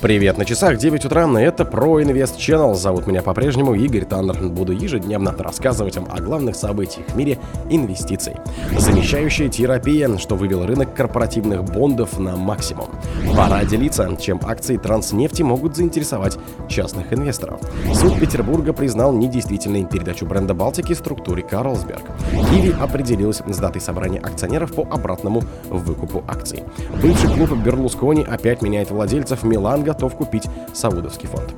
Привет, на часах 9 утра, это Pro Invest Channel. Зовут меня по-прежнему Игорь Таннер. Буду ежедневно рассказывать вам о главных событиях в мире инвестиций. Замещающая терапия, что вывел рынок корпоративных бондов на максимум. Пора делиться, чем акции транснефти могут заинтересовать частных инвесторов. Суд Петербурга признал недействительной передачу бренда Балтики структуре Карлсберг. Киви определилась с датой собрания акционеров по обратному выкупу акций. Бывший клуб Берлускони опять меняет владельцев Миланга готов купить саудовский фонд.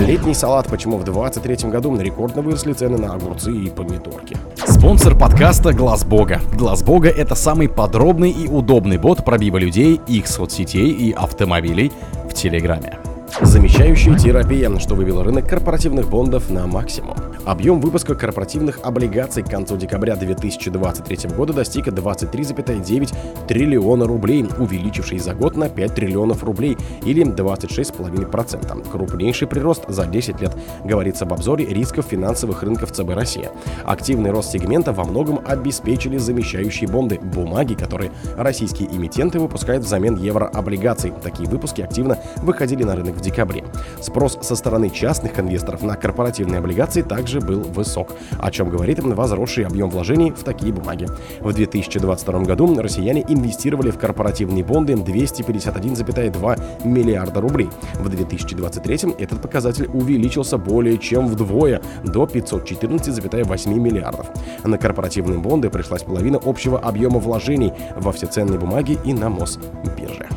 Летний салат, почему в 2023 году рекордно выросли цены на огурцы и помидорки. Спонсор подкаста Глаз Бога. Глаз Бога это самый подробный и удобный бот пробива людей, их соцсетей и автомобилей в Телеграме. Замещающая терапия, что вывело рынок корпоративных бондов на максимум. Объем выпуска корпоративных облигаций к концу декабря 2023 года достиг 23,9 триллиона рублей, увеличивший за год на 5 триллионов рублей или 26,5%. Крупнейший прирост за 10 лет, говорится в обзоре рисков финансовых рынков ЦБ России. Активный рост сегмента во многом обеспечили замещающие бонды, бумаги, которые российские эмитенты выпускают взамен еврооблигаций. Такие выпуски активно выходили на рынок в декабре. Спрос со стороны частных инвесторов на корпоративные облигации также был высок, о чем говорит возросший объем вложений в такие бумаги. В 2022 году россияне инвестировали в корпоративные бонды 251,2 миллиарда рублей. В 2023 этот показатель увеличился более чем вдвое, до 514,8 миллиардов. На корпоративные бонды пришлась половина общего объема вложений во все ценные бумаги и на Мосбирже.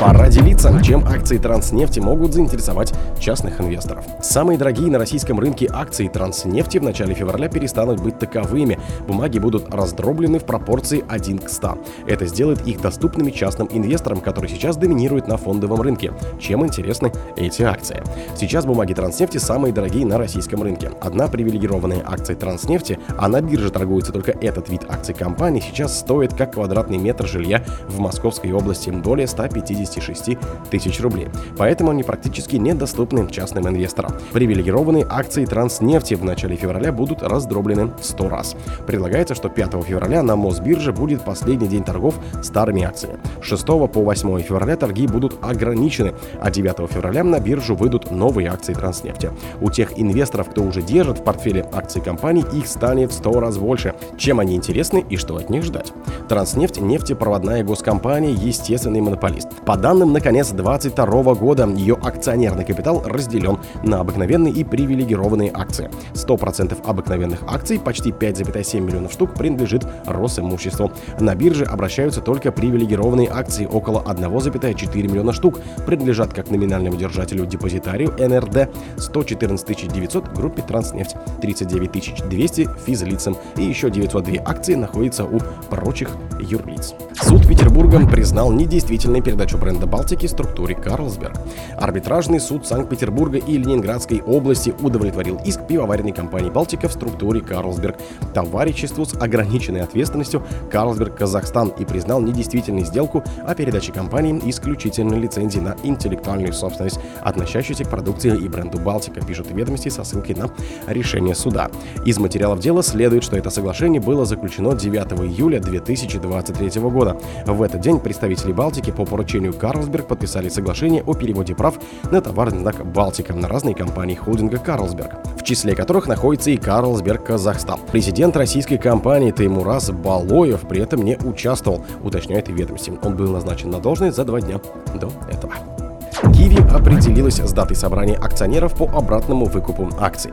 Пора делиться, чем акции Транснефти могут заинтересовать частных инвесторов. Самые дорогие на российском рынке акции Транснефти в начале февраля перестанут быть таковыми. Бумаги будут раздроблены в пропорции 1 к 100. Это сделает их доступными частным инвесторам, которые сейчас доминируют на фондовом рынке. Чем интересны эти акции? Сейчас бумаги Транснефти самые дорогие на российском рынке. Одна привилегированная акция Транснефти, а на бирже торгуется только этот вид акций компании, сейчас стоит как квадратный метр жилья в Московской области более 150 56 тысяч рублей. Поэтому они практически недоступны частным инвесторам. Привилегированные акции Транснефти в начале февраля будут раздроблены в 100 раз. Предлагается, что 5 февраля на Мосбирже будет последний день торгов старыми акциями. 6 по 8 февраля торги будут ограничены, а 9 февраля на биржу выйдут новые акции Транснефти. У тех инвесторов, кто уже держит в портфеле акции компаний, их станет в 100 раз больше. Чем они интересны и что от них ждать? Транснефть – нефтепроводная госкомпания, естественный монополист. По данным на конец 2022 года, ее акционерный капитал разделен на обыкновенные и привилегированные акции. 100% обыкновенных акций, почти 5,7 миллионов штук, принадлежит Росимуществу. На бирже обращаются только привилегированные акции, около 1,4 миллиона штук, принадлежат как номинальному держателю депозитарию НРД, 114 900 группе Транснефть, 39 200 физлицам и еще 902 акции находятся у прочих юрлиц. Суд Петербурга признал недействительной передачу бренда Балтики структуре Карлсберг. Арбитражный суд Санкт-Петербурга и Ленинградской области удовлетворил иск пивоваренной компании Балтика в структуре Карлсберг товариществу с ограниченной ответственностью Карлсберг Казахстан и признал недействительной сделку о передаче компании исключительной лицензии на интеллектуальную собственность, относящуюся к продукции и бренду Балтика, пишут ведомости со ссылкой на решение суда. Из материалов дела следует, что это соглашение было заключено 9 июля 2023 года года. В этот день представители Балтики по поручению Карлсберг подписали соглашение о переводе прав на товарный знак Балтика на разные компании холдинга Карлсберг, в числе которых находится и Карлсберг Казахстан. Президент российской компании Таймураз Балоев при этом не участвовал, уточняет ведомости. Он был назначен на должность за два дня до этого. Киви определилась с датой собрания акционеров по обратному выкупу акций.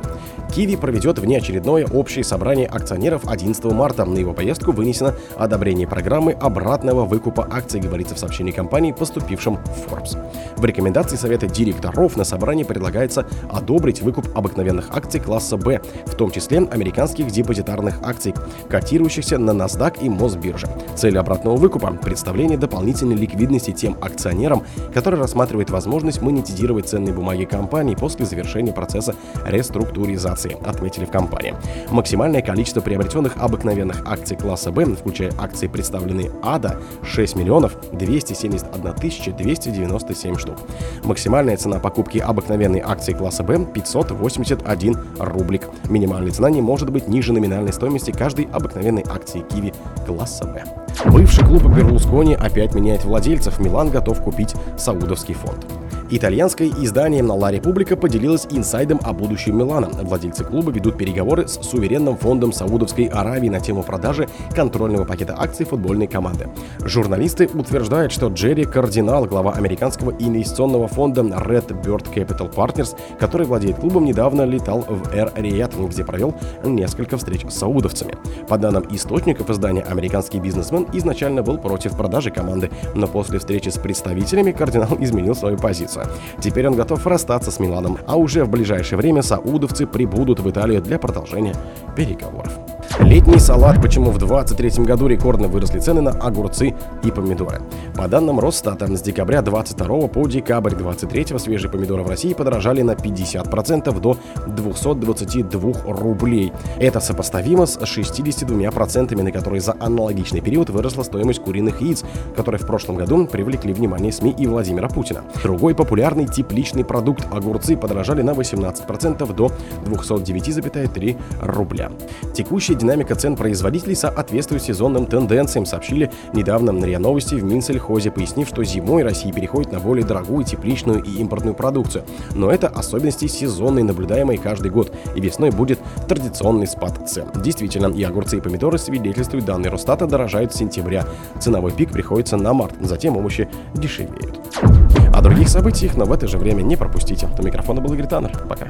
Киви проведет внеочередное общее собрание акционеров 11 марта. На его поездку вынесено одобрение программы обратного выкупа акций, говорится в сообщении компании, поступившем в Forbes. В рекомендации совета директоров на собрании предлагается одобрить выкуп обыкновенных акций класса Б, в том числе американских депозитарных акций, котирующихся на NASDAQ и Мосбирже. Цель обратного выкупа – представление дополнительной ликвидности тем акционерам, которые рассматривают возможность монетизировать ценные бумаги компании после завершения процесса реструктуризации, отметили в компании. Максимальное количество приобретенных обыкновенных акций класса Б, включая акции, представленные АДА, 6 миллионов 271 тысяча 297 штук. Максимальная цена покупки обыкновенной акции класса Б 581 рублик. Минимальная цена не может быть ниже номинальной стоимости каждой обыкновенной акции Киви класса Б. Бывший клуб Берлускони опять меняет владельцев. Милан готов купить саудовский фонд. Итальянское издание «La Repubblica» поделилось инсайдом о будущем Милана. Владельцы клуба ведут переговоры с суверенным фондом Саудовской Аравии на тему продажи контрольного пакета акций футбольной команды. Журналисты утверждают, что Джерри Кардинал, глава американского инвестиционного фонда Red Bird Capital Partners, который владеет клубом, недавно летал в Эр-Рият, где провел несколько встреч с саудовцами. По данным источников издания, американский бизнесмен изначально был против продажи команды, но после встречи с представителями кардинал изменил свою позицию. Теперь он готов расстаться с Миланом, а уже в ближайшее время саудовцы прибудут в Италию для продолжения переговоров. Летний салат. Почему в 2023 году рекордно выросли цены на огурцы и помидоры? По данным Росстата, с декабря 22 по декабрь 23 свежие помидоры в России подорожали на 50% до 222 рублей. Это сопоставимо с 62%, на которые за аналогичный период выросла стоимость куриных яиц, которые в прошлом году привлекли внимание СМИ и Владимира Путина. Другой популярный тепличный продукт – огурцы подорожали на 18% до 209,3 рубля. Текущий динамика цен производителей соответствует сезонным тенденциям, сообщили недавно на РИА Новости в Минсельхозе, пояснив, что зимой Россия переходит на более дорогую тепличную и импортную продукцию. Но это особенности сезонные, наблюдаемые каждый год, и весной будет традиционный спад цен. Действительно, и огурцы и помидоры свидетельствуют данные Росстата дорожают с сентября. Ценовой пик приходится на март, затем овощи дешевеют. О других событиях, но в это же время не пропустите. У микрофона был Игорь Таннер. Пока.